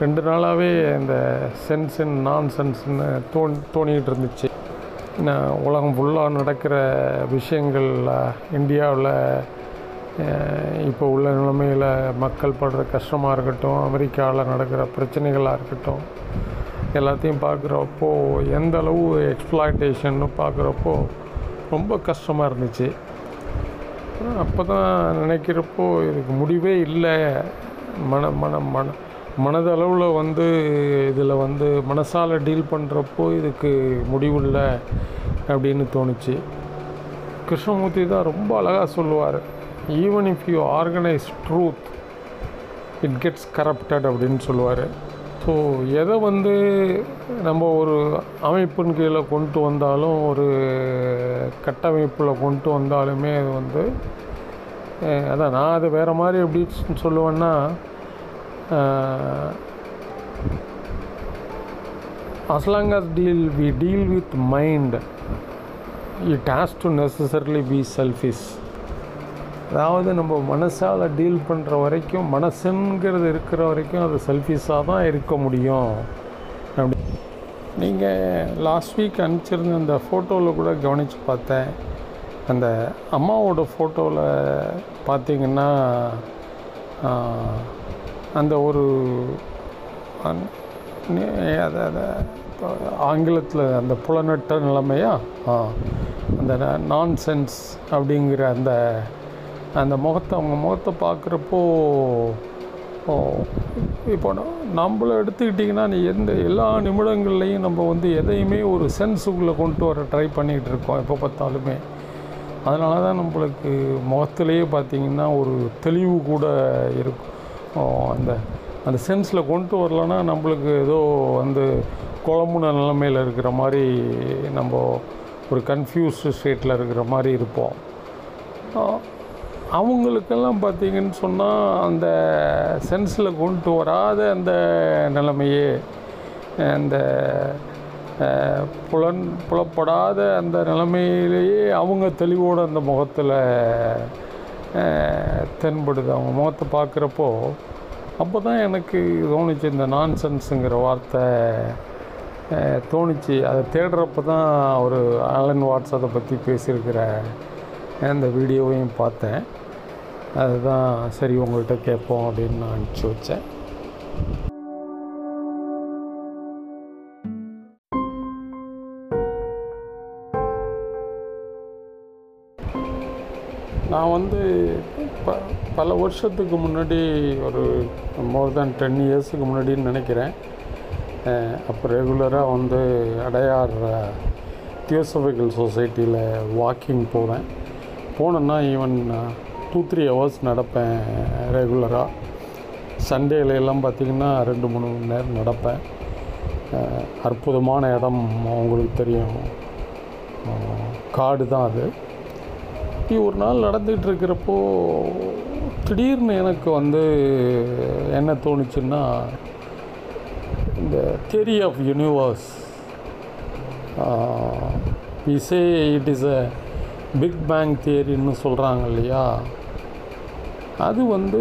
ரெண்டு நாளாகவே இந்த சென்ஸுன்னு நான் சென்ஸ்னு தோணி தோணிக்கிட்டு இருந்துச்சு. நான் உலகம் ஃபுல்லாக நடக்கிற விஷயங்கள் இந்தியாவில் இப்போ உள்ள நிலைமையில் மக்கள் படுற கஷ்டமாக இருக்கட்டும் அமெரிக்காவில் நடக்கிற பிரச்சனைகளாக இருக்கட்டும் எல்லாத்தையும் பார்க்குறப்போ எந்த அளவு எக்ஸ்ப்ளாய்டேஷன்னு பார்க்குறப்போ ரொம்ப கஷ்டமாக இருந்துச்சு. அப்போ தான் நினைக்கிறப்போ இதுக்கு முடிவே இல்லை. மன மன மன மனதளவில் வந்து இதில் வந்து மனசால் டீல் பண்ணுறப்போ இதுக்கு முடிவில்லை அப்படின்னு தோணுச்சு. கிருஷ்ணமூர்த்தி தான் ரொம்ப அழகாக சொல்லுவார். Even if you organise truth it gets corrupted அப்படின்னு சொல்லுவார். ஸோ எதை வந்து நம்ம ஒரு அமைப்பின் கீழே கொண்டு வந்தாலும் ஒரு கட்டமைப்பில் கொண்டு வந்தாலுமே அது வந்து அதான் நான் அது வேறு மாதிரி எப்படி சொல்லுவேன்னா Uh, as long as deal we deal with mind it has to necessarily be selfish. அதாவது நம்ம மனசால் டீல் பண்ணுற வரைக்கும் மனசுங்கிறது இருக்கிற வரைக்கும் அது செல்ஃபிஷாக தான் இருக்க முடியும். அப்படி. நீங்கள் லாஸ்ட் வீக் அனுப்பிச்சிருந்த அந்த ஃபோட்டோவில் கூட கவனித்து பார்த்தேன். அந்த அம்மாவோட ஃபோட்டோவில் பார்த்தீங்கன்னா அந்த ஒரு ஆங்கிலத்தில் அந்த புலனற்ற நிலைமையா? அந்த நான் சென்ஸ் அப்படிங்கிற அந்த அந்த முகத்தை அவங்க முகத்தை பார்க்குறப்போ இப்போ நம்மளை நம்மள எடுத்துக்கிட்டிங்கன்னா நீ எந்த எல்லா நிமிடங்கள்லையும் நம்ம வந்து எதையுமே ஒரு சென்ஸுக்குள்ளே கொண்டு வர ட்ரை பண்ணிகிட்டு இருக்கோம் எப்போ பார்த்தாலுமே. அதனால தான் நம்மளுக்கு முகத்திலேயே பார்த்திங்கன்னா ஒரு தெளிவு கூட இருக்கும். அந்த அந்த சென்ஸில் கொண்டு வரலன்னா நம்மளுக்கு ஏதோ வந்து குழம்புன நிலைமையில் இருக்கிற மாதிரி நம்ம ஒரு கன்ஃபியூஸ்டு ஸ்டேட்டில் இருக்கிற மாதிரி இருப்போம். அவங்களுக்கெல்லாம் பார்த்திங்கன்னு சொன்னால் அந்த சென்ஸில் கொண்டு வராத அந்த நிலைமையே அந்த புலன் புலப்படாத அந்த நிலைமையிலேயே அவங்க தெளிவோடு அந்த முகத்தில் தென்படுது. அவங்க முகத்தை பார்க்குறப்போ அப்போ தான் எனக்கு தோணுச்சு இந்த நான்சென்ஸுங்கிற வார்த்தை தோணுச்சு. அதை தேடுறப்ப தான் ஒரு ஆலன் வாட்ஸ் அதை பற்றி பேசியிருக்கிற அந்த வீடியோவையும் பார்த்தேன். அதுதான் சரி உங்கள்கிட்ட கேட்போம் அப்படின்னு நான் அனுப்பிச்சி வச்சேன் நான் வந்து பல வருஷத்துக்கு முன்னாடி ஒரு மோர் தேன் டென் இயர்ஸுக்கு முன்னாடின்னு நினைக்கிறேன். அப்போ ரெகுலராக வந்து அடையார் தியோசபிக்கல் சொசைட்டியில் வாக்கிங் போவேன். போனேன்னா ஈவன் டூ த்ரீ ஹவர்ஸ் நடப்பேன் ரெகுலராக சண்டேல எல்லாம் பார்த்திங்கன்னா ரெண்டு மூணு மணி நேரம் நடப்பேன். அற்புதமான இடம் உங்களுக்கு தெரியும். காடு தான் அது. ஒரு நாள் நடந்துகிட்டு இருக்கிறப்போ திடீர்னு எனக்கு வந்து என்ன தோணுச்சுன்னா இந்த theory of universe is it is a big bang தியரின்னு சொல்கிறாங்க இல்லையா? அது வந்து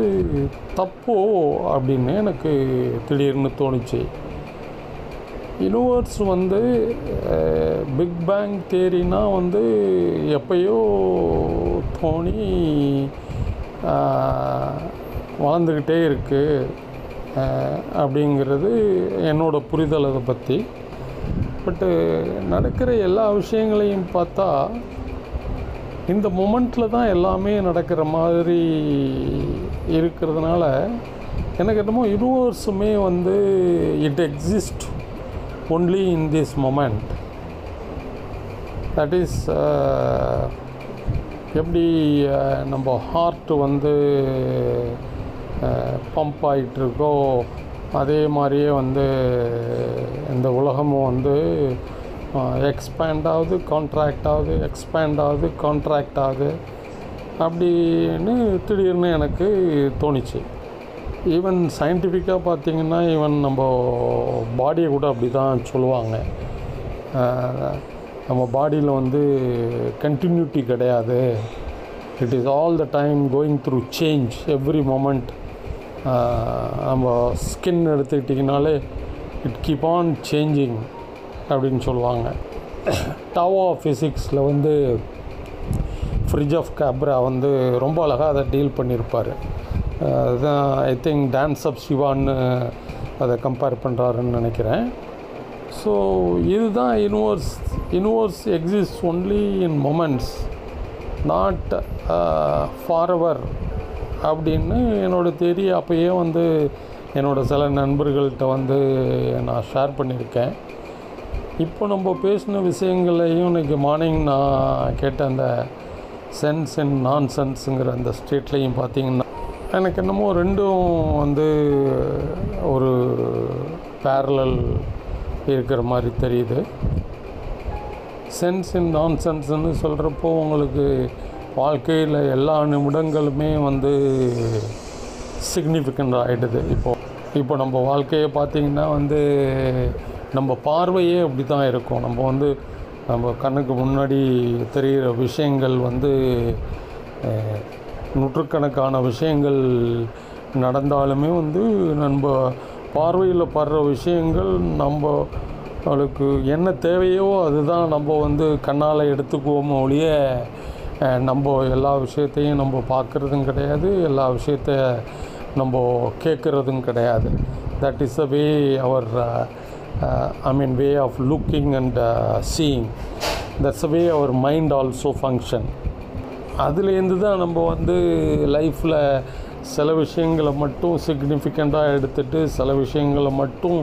தப்போ அப்படின்னு எனக்கு திடீர்னு தோணுச்சு. யூனிவர்ஸ் வந்து பிக் பேங் தேரினா வந்து எப்பயோ தோணி வளர்ந்துக்கிட்டே இருக்குது அப்படிங்கிறது என்னோடய புரிதல் அதை பற்றி பட்டு நடக்கிற எல்லா விஷயங்களையும் பார்த்தா இந்த மூமெண்ட்டில் தான் எல்லாமே நடக்கிற மாதிரி இருக்கிறதுனால எனக்கு என்னமோ யூனிவர்ஸுமே வந்து it exist only in this moment that is எப்படி நம்ம ஹார்ட் வந்து பம்ப் ஆகிட்டுருக்கோ அதே மாதிரியே வந்து இந்த உலகமும் வந்து எக்ஸ்பேண்ட் ஆகுது கான்ட்ராக்ட் ஆகுது எக்ஸ்பேண்ட் ஆகுது கான்ட்ராக்ட் ஆகுது. அப்படின்னு திடீர்னு எனக்கு தோணுச்சு. ஈவன் சயின்டிஃபிக்காக பார்த்திங்கன்னா ஈவன் நம்ம பாடியை கூட அப்படி தான் சொல்லுவாங்க நம்ம பாடியில் வந்து கண்டினியூட்டி கிடையாது. It is all the time going through change every moment நம்ம ஸ்கின் எடுத்துக்கிட்டிங்கனாலே இட் கீப் ஆன் சேஞ்சிங் அப்படின்னு சொல்லுவாங்க. டவா ஃபிசிக்ஸில் வந்து ஃப்ரிட்ஜ் ஆஃப் கேப்ரா வந்து ரொம்ப அழகாக அதை டீல் பண்ணியிருப்பார். அதுதான் ஐ திங்க் டான்ஸ் ஆஃப் சிவான்னு அதை கம்பேர் பண்ணுறாருன்னு நினைக்கிறேன். ஸோ இதுதான் universe universe exist only in moments not forever அப்படின்னு என்னோடய தேரி அப்போயே வந்து என்னோடய சில நண்பர்கள்ட்ட வந்து நான் ஷேர் பண்ணியிருக்கேன். இப்போ நம்ம பேசின விஷயங்களையும் இன்றைக்கி மார்னிங் நான் கேட்ட அந்த சென்ஸ் அண்ட் நான் சென்ஸுங்கிற அந்த ஸ்டேட்லேயும் பார்த்தீங்கன்னா எனக்கு என்னமோ ரெண்டும் வந்து ஒரு பேரலல் இருக்கிற மாதிரி தெரியுது. சென்ஸ் இன் நான் சென்ஸ்ன்னு சொல்கிறப்போ உங்களுக்கு வாழ்க்கையில் எல்லா நிமிடங்களுமே வந்து சிக்னிஃபிகண்ட் ஆகிடுது இப்போது இப்போ நம்ம வாழ்க்கையை பார்த்திங்கன்னா வந்து நம்ம பார்வையே அப்படி தான் இருக்கும். நம்ம வந்து நம்ம கண்ணுக்கு முன்னாடி தெரிகிற விஷயங்கள் வந்து நூற்றுக்கணக்கான விஷயங்கள் நடந்தாலுமே வந்து நம்ம பார்வையில் படுற விஷயங்கள் நம்ம அவளுக்கு என்ன தேவையோ அதுதான் நம்ம வந்து கண்ணால் எடுத்துக்குவோமோ ஒழிய நம்ம எல்லா விஷயத்தையும் நம்ம பார்க்குறதும் கிடையாது எல்லா விஷயத்த நம்ம கேட்குறதும் கிடையாது. That is a way our I mean way of looking and seeing that's a way our mind also function அதுலேருந்து தான் நம்ம வந்து லைஃப்பில் சில விஷயங்களை மட்டும் சிக்னிஃபிகண்ட்டாக எடுத்துகிட்டு சில விஷயங்களை மட்டும்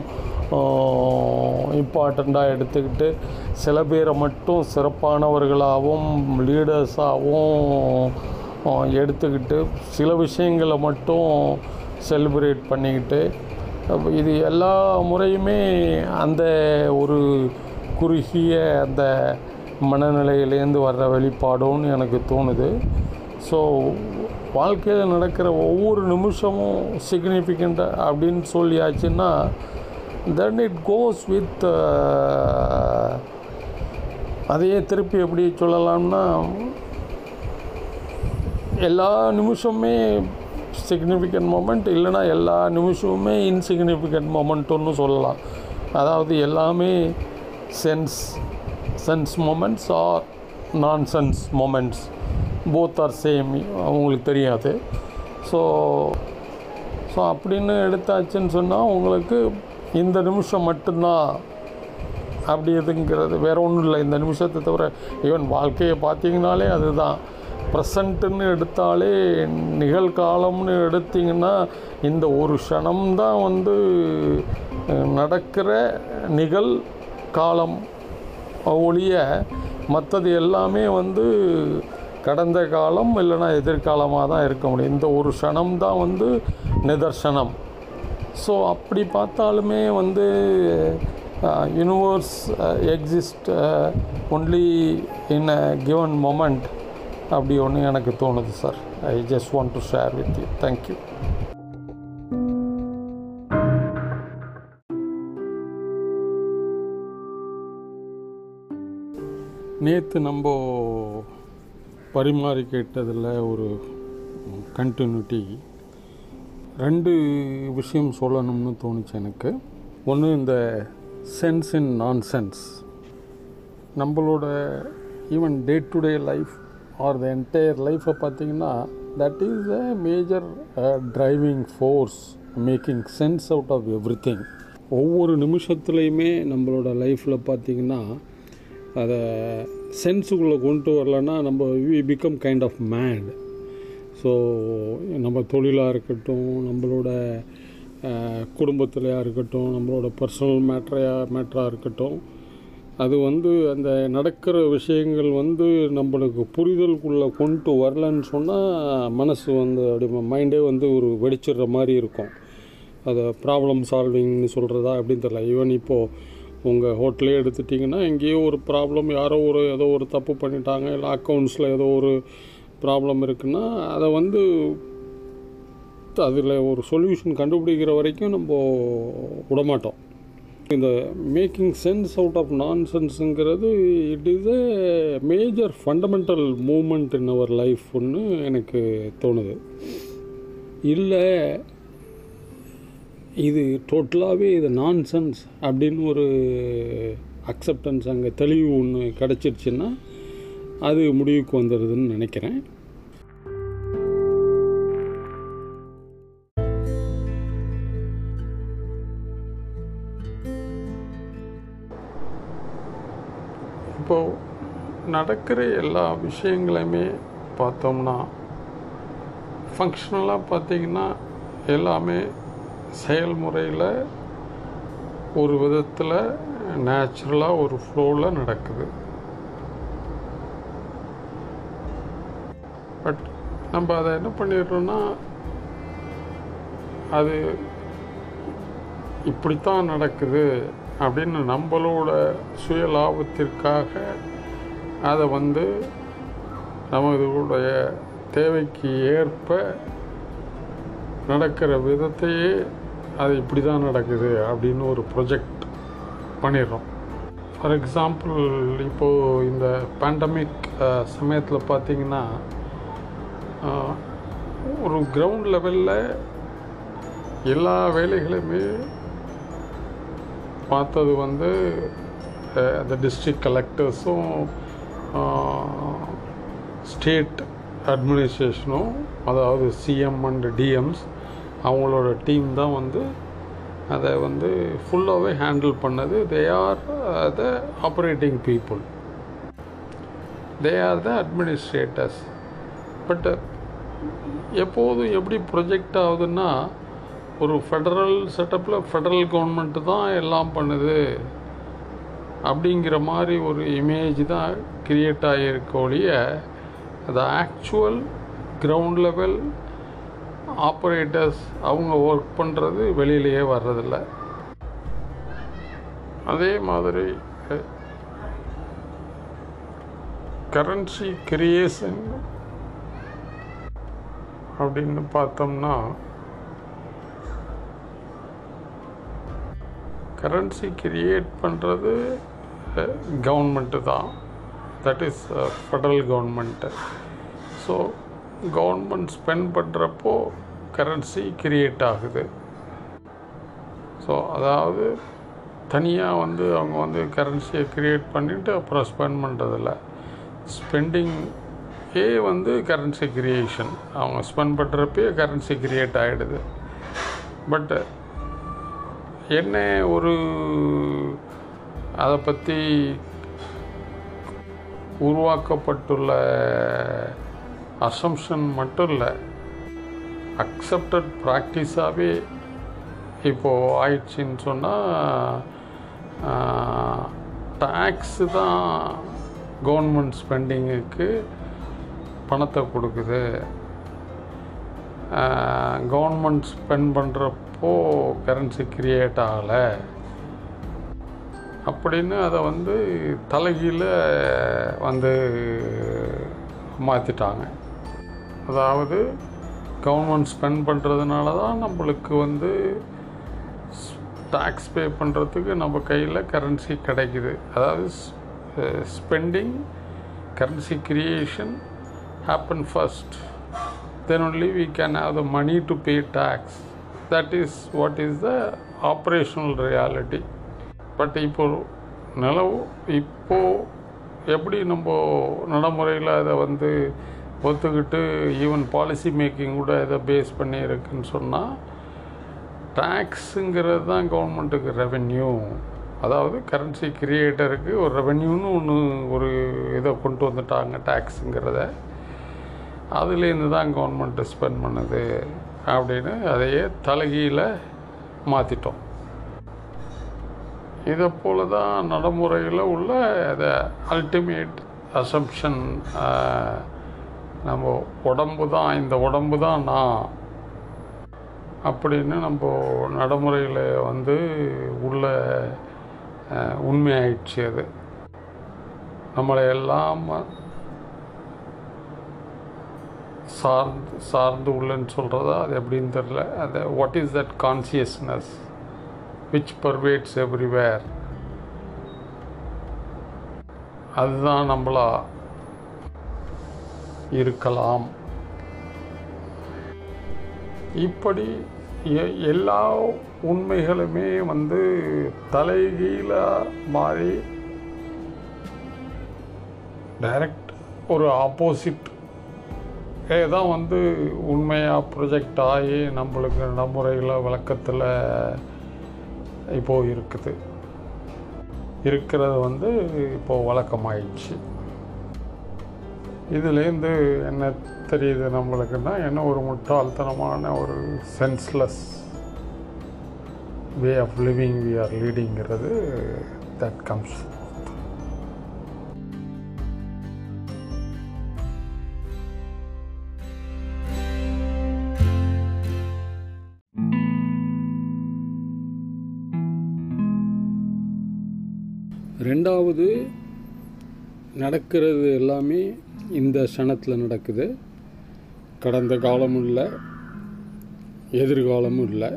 இம்பார்ட்டண்ட்டாக எடுத்துக்கிட்டு சில பேரை மட்டும் சிறப்பானவர்களாகவும் லீடர்ஸாகவும் எடுத்துக்கிட்டு சில விஷயங்களை மட்டும் செலிப்ரேட் பண்ணிக்கிட்டு இது எல்லா முறையுமே அந்த ஒரு குறுகிய அந்த மனநிலையிலேருந்து வர்ற வெளிப்பாடும்னு எனக்கு தோணுது. ஸோ வாழ்க்கையில் நடக்கிற ஒவ்வொரு நிமிஷமும் சிக்னிஃபிகண்ட்டாக அப்படின்னு சொல்லியாச்சுன்னா தென் இட் கோஸ் வித் அதையே திருப்பி எப்படி சொல்லலாம்னா எல்லா நிமிஷமுமே சிக்னிஃபிகண்ட் மொமெண்ட் இல்லைனா எல்லா நிமிஷமுமே இன்சிக்னிஃபிகண்ட் மூமெண்ட்டுன்னு சொல்லலாம். அதாவது எல்லாமே sense sense moments are nonsense moments both are same அவங்களுக்கு தெரியாது. ஸோ ஸோ அப்படின்னு எடுத்தாச்சுன்னு சொன்னால் உங்களுக்கு இந்த நிமிஷம் மட்டும்தான் அப்படி எதுங்கிறது. வேறு ஒன்றும் இல்லை. இந்த நிமிஷத்தை தவிர ஈவன் வாழ்க்கையை பார்த்தீங்கனாலே அதுதான். ப்ரெசண்ட்டுன்னு எடுத்தாலே நிகழ்காலம்னு எடுத்திங்கன்னா இந்த ஒரு க்ஷணம் தான் வந்து நடக்கிற நிகழ் காலம் ஒழிய மற்றது எல்லாமே வந்து கடந்த காலம் இல்லைன்னா எதிர்காலமாக தான் இருக்க முடியும். இந்த ஒரு க்ஷணம் தான் வந்து நிதர்சனம். ஸோ அப்படி பார்த்தாலுமே வந்து universe exist only in a given moment அப்படி ஒன்று எனக்கு தோணுது sir I just want to share with you thank you நேற்று நம்ம பரிமாறி கேட்டதில் ஒரு கண்டினியூட்டி ரெண்டு விஷயம் சொல்லணும்னு தோணுச்சு எனக்கு. ஒன்று இந்த சென்ஸ் இன் நான் சென்ஸ் நம்மளோட even day to day life or the entire லைஃப்பை பார்த்திங்கன்னா that is a major driving force making sense out of everything ஒவ்வொரு நிமிஷத்துலையுமே நம்மளோட லைஃப்பில் பார்த்திங்கன்னா அதை சென்ஸுக்குள்ளே கொண்டு வரலன்னா நம்ம we become kind of mad so நம்ம தொழிலாக இருக்கட்டும் நம்மளோட குடும்பத்திலையாக இருக்கட்டும் நம்மளோட பர்சனல் மேட்ரையாக மேட்ராக இருக்கட்டும் அது வந்து அந்த நடக்கிற விஷயங்கள் வந்து நம்மளுக்கு புரிதலுக்குள்ளே கொண்டு வரலன்னு சொன்னால் மனசு வந்து அப்படி மைண்டே வந்து ஒரு வெடிச்சிடுற மாதிரி இருக்கும். அதை ப்ராப்ளம் சால்விங்னு சொல்கிறதா அப்படின்னு தெரியல. ஈவன் இப்போது உங்கள் ஹோட்டலே எடுத்துட்டிங்கன்னா எங்கேயோ ஒரு ப்ராப்ளம் யாரோ ஒரு ஏதோ ஒரு தப்பு பண்ணிட்டாங்க இல்லை அக்கௌண்ட்ஸில் ஏதோ ஒரு ப்ராப்ளம் இருக்குன்னா அதை வந்து அதில் ஒரு சொல்யூஷன் கண்டுபிடிக்கிற வரைக்கும் நம்ம விடமாட்டோம். இந்த மேக்கிங் சென்ஸ் அவுட் ஆஃப் நான் சென்ஸுங்கிறது it is a major fundamental moment in our life ஒன்று எனக்கு தோணுது. இல்லை இது டோட்டலாகவே இது நான்சென்ஸ் அப்படின்னு ஒரு அக்செப்டன்ஸ் அங்கே தெளிவு ஒன்று கிடச்சிருச்சுன்னா அது முடிவுக்கு வந்துடுதுன்னு நினைக்கிறேன். இப்போது நடக்கிற எல்லா விஷயங்களையுமே பார்த்தோம்னா ஃபங்க்ஷனலாக பார்த்தீங்கன்னா எல்லாமே செயல்முறையில் ஒரு விதத்தில் நேச்சுரலாக ஒரு ஃப்ளோவில் நடக்குது. பட் நம்ம அதை என்ன பண்ணிடுறோன்னா அது இப்படித்தான் நடக்குது அப்படின்னு நம்மளோட சுய லாபத்திற்காக அதை வந்து நமதுடைய தேவைக்கு ஏற்ப நடக்கிற விதத்தையே அது இப்படி தான் நடக்குது அப்படின்னு ஒரு ப்ரொஜெக்ட் பண்ணிடுறோம். ஃபார் எக்ஸாம்பிள் இப்போது இந்த பேண்டமிக் சமயத்தில் பார்த்தீங்கன்னா ஒரு கிரவுண்ட் லெவலில் எல்லா வேலைகளையுமே பார்த்தது வந்து அந்த டிஸ்ட்ரிக்ட் கலெக்டர்ஸும் ஸ்டேட் அட்மினிஸ்ட்ரேஷனும் அதாவது சிஎம் அண்ட் டிஎம்ஸ் அவங்களோட டீம் தான் வந்து அதை வந்து ஃபுல்லாகவே ஹேண்டில் பண்ணது. They are the operating people they are the administrators but எப்போதும் எப்படி ப்ரொஜெக்ட் ஆகுதுன்னா ஒரு ஃபெடரல் செட்டப்பில் ஃபெடரல் கவர்மெண்ட்டு தான் எல்லாம் பண்ணுது. அப்படிங்கிற மாதிரி ஒரு இமேஜ் தான் கிரியேட் ஆகியிருக்க ஒழிய அது ஆக்சுவல் கிரவுண்ட் லெவல் ஆப்ரேட்டர்ஸ் அவங்க ஒர்க் பண்ணுறது வெளியிலேயே வர்றதில்ல. அதே மாதிரி கரன்சி கிரியேஷன் அப்படின்னு பார்த்தோம்னா கரன்சி கிரியேட் பண்ணுறது கவர்மெண்ட்டு தான். That is federal government so government spend பண்ணுறப்போ கரன்சி கிரியேட் ஆகுது. ஸோ அதாவது தனியாக வந்து அவங்க வந்து கரன்சியை கிரியேட் பண்ணிவிட்டு அப்புறம் ஸ்பெண்ட் பண்ணுறதில்ல ஸ்பெண்டிங் ஏ வந்து கரன்சி கிரியேஷன் அவங்க ஸ்பெண்ட் பண்ணுறப்பே கரன்சி கிரியேட் ஆகிடுது பட்டு என்ன ஒரு அதை பற்றி உருவாக்கப்பட்டுள்ள அசம்ஷன் மட்டும் இல்லை அக்செப்டட் ப்ராக்டிஸாகவே இப்போது ஆயிடுச்சின்னு சொன்னால் டேக்ஸு தான் கவர்மெண்ட் ஸ்பெண்டிங்குக்கு பணத்தை கொடுக்குது. கவர்மெண்ட் ஸ்பெண்ட் பண்ணுறப்போ கரன்சி கிரியேட் ஆகலை. அப்படின்னு அதை வந்து தலைகீழ வந்து மாற்றிட்டாங்க அதாவது கவர்மெண்ட் ஸ்பெண்ட் பண்ணுறதுனால தான் நம்மளுக்கு வந்து டேக்ஸ் பே பண்ணுறதுக்கு நம்ம கையில் கரன்சி கிடைக்குது. அதாவது spending currency creation happen first then only we can have the money to pay tax that is what is the operational reality but இப்போ நிலவு இப்போது எப்படி நம்ம நடைமுறையில் அதை வந்து ஒத்துக்கிட்டு ஈவன் பாலிசி மேக்கிங் கூட இதை பேஸ் பண்ணி இருக்குன்னு சொன்னால் டேக்ஸுங்கிறது தான் கவர்மெண்ட்டுக்கு ரெவென்யூ அதாவது கரன்சி கிரியேட்டருக்கு ஒரு ரெவென்யூன்னு ஒன்று ஒரு இதை கொண்டு வந்துட்டாங்க டேக்ஸுங்கிறத அதுலேருந்து தான் கவர்மெண்ட்டு ஸ்பெண்ட் பண்ணுது அப்படின்னு அதையே தலகியில் மாற்றிட்டோம் இதை போல தான் நடைமுறையில் உள்ள அதை அல்டிமேட் அசம்ஷன் நம்ம உடம்பு தான் இந்த உடம்பு தான் நான். அப்படின்னு நம்ம நடைமுறையில் வந்து உள்ள உண்மையாயிடுச்சு அது. நம்மளை எல்லாம் சார்ந்து சார்ந்து உள்ளன்னு சொல்கிறதா அது எப்படின்னு தெரில அது what is that consciousness which pervades everywhere அதுதான் நம்மளா இருக்கலாம். இப்படி எல்லா உண்மைகளுமே வந்து தலைகீழாக மாறி டைரக்ட் ஒரு ஆப்போசிட் தான் வந்து உண்மையாக ப்ரொஜெக்ட் ஆகி நம்மளுக்கு நடைமுறையில் விளக்கத்தில் இப்போது இருக்குது. இருக்கிறது வந்து இப்போது வழக்கமாயிடுச்சு. இதுலேருந்து என்ன தெரியுது நம்மளுக்குன்னா என்ன ஒரு முட்டாள்தனமான ஒரு senseless way of living we are லீடிங்கிறது that comes ரெண்டாவது நடக்கிறது எல்லாமே இந்த க்ஷணத்தில் நடக்குது. கடந்த காலமும் இல்லை எதிர்காலமும் இல்லை.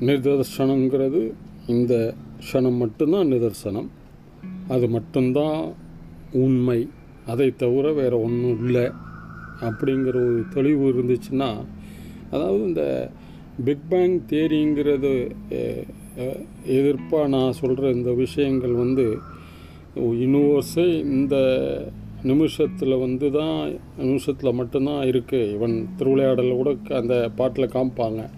நிதர்சனங்கிறது இந்த க்ஷணம் மட்டும்தான் நிதர்சனம். அது மட்டும்தான் உண்மை. அதை தவிர வேறு ஒன்றும் இல்லை. அப்படிங்கிற ஒரு தெளிவு இருந்துச்சுன்னா அதாவது இந்த பிக் பேங் தேரிங்கிறது எதிர்ப்பாக நான் சொல்கிற இந்த விஷயங்கள் வந்து யூனிவர்ஸே இந்த நிமிஷத்தில் வந்து தான் நிமிஷத்தில் மட்டும்தான் இருக்குது இவன் திருவிளையாடலில் கூட அந்த பாட்டில் காமிப்பாங்க.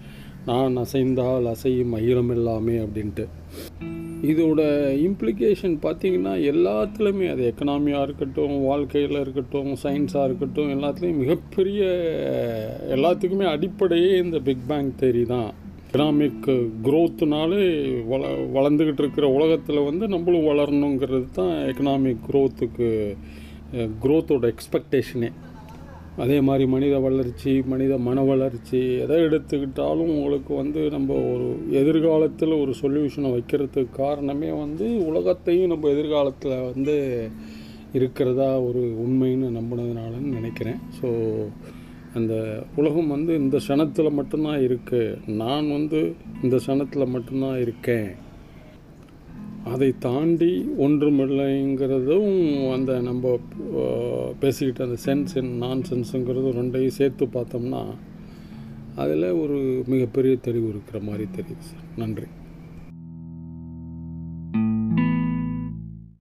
நான் அசைந்தால் அசையும் அகிலம் எல்லாமே அப்படின்ட்டு. இதோட இம்ப்ளிகேஷன் பார்த்தீங்கன்னா எல்லாத்துலேயுமே அது எக்கனாமியாக இருக்கட்டும் வாழ்க்கையில் இருக்கட்டும் சயின்ஸாக இருக்கட்டும் எல்லாத்துலேயும் மிகப்பெரிய எல்லாத்துக்குமே அடிப்படையே இந்த பிக் பேங் தேரி தான். எக்கனாமிக் க்ரோத்துனாலே வள வளர்ந்துக்கிட்டு இருக்கிற உலகத்தில் வந்து நம்மளும் வளரணுங்கிறது தான் எக்கனாமிக் க்ரோத்துக்கு க்ரோத்தோட எக்ஸ்பெக்டேஷனே அதே மாதிரி மனித வளர்ச்சி மனித மன வளர்ச்சி எதை எடுத்துக்கிட்டாலும் உங்களுக்கு வந்து நம்ம ஒரு எதிர்காலத்தில் ஒரு சொல்யூஷனை வைக்கிறதுக்கு காரணமே வந்து உலகத்தையும் நம்ம எதிர்காலத்தில் வந்து இருக்கிறதா ஒரு உண்மைன்னு நம்பினதுனாலன்னு நினைக்கிறேன். ஸோ அந்த உலகம் வந்து இந்த க்ஷணத்தில் மட்டும்தான் இருக்குது நான் வந்து இந்த க்ஷணத்தில் மட்டும்தான் இருக்கேன். அதை தாண்டி ஒன்றுமில்லைங்கிறதும் அந்த நம்ம பேசிக்கிட்ட அந்த சென்ஸ் அண்ட் நான் சென்ஸுங்கிறதும் ரெண்டையும் சேர்த்து பார்த்தோம்னா அதில் ஒரு மிகப்பெரிய தெளிவு இருக்கிற மாதிரி தெரியுது சார். நன்றி.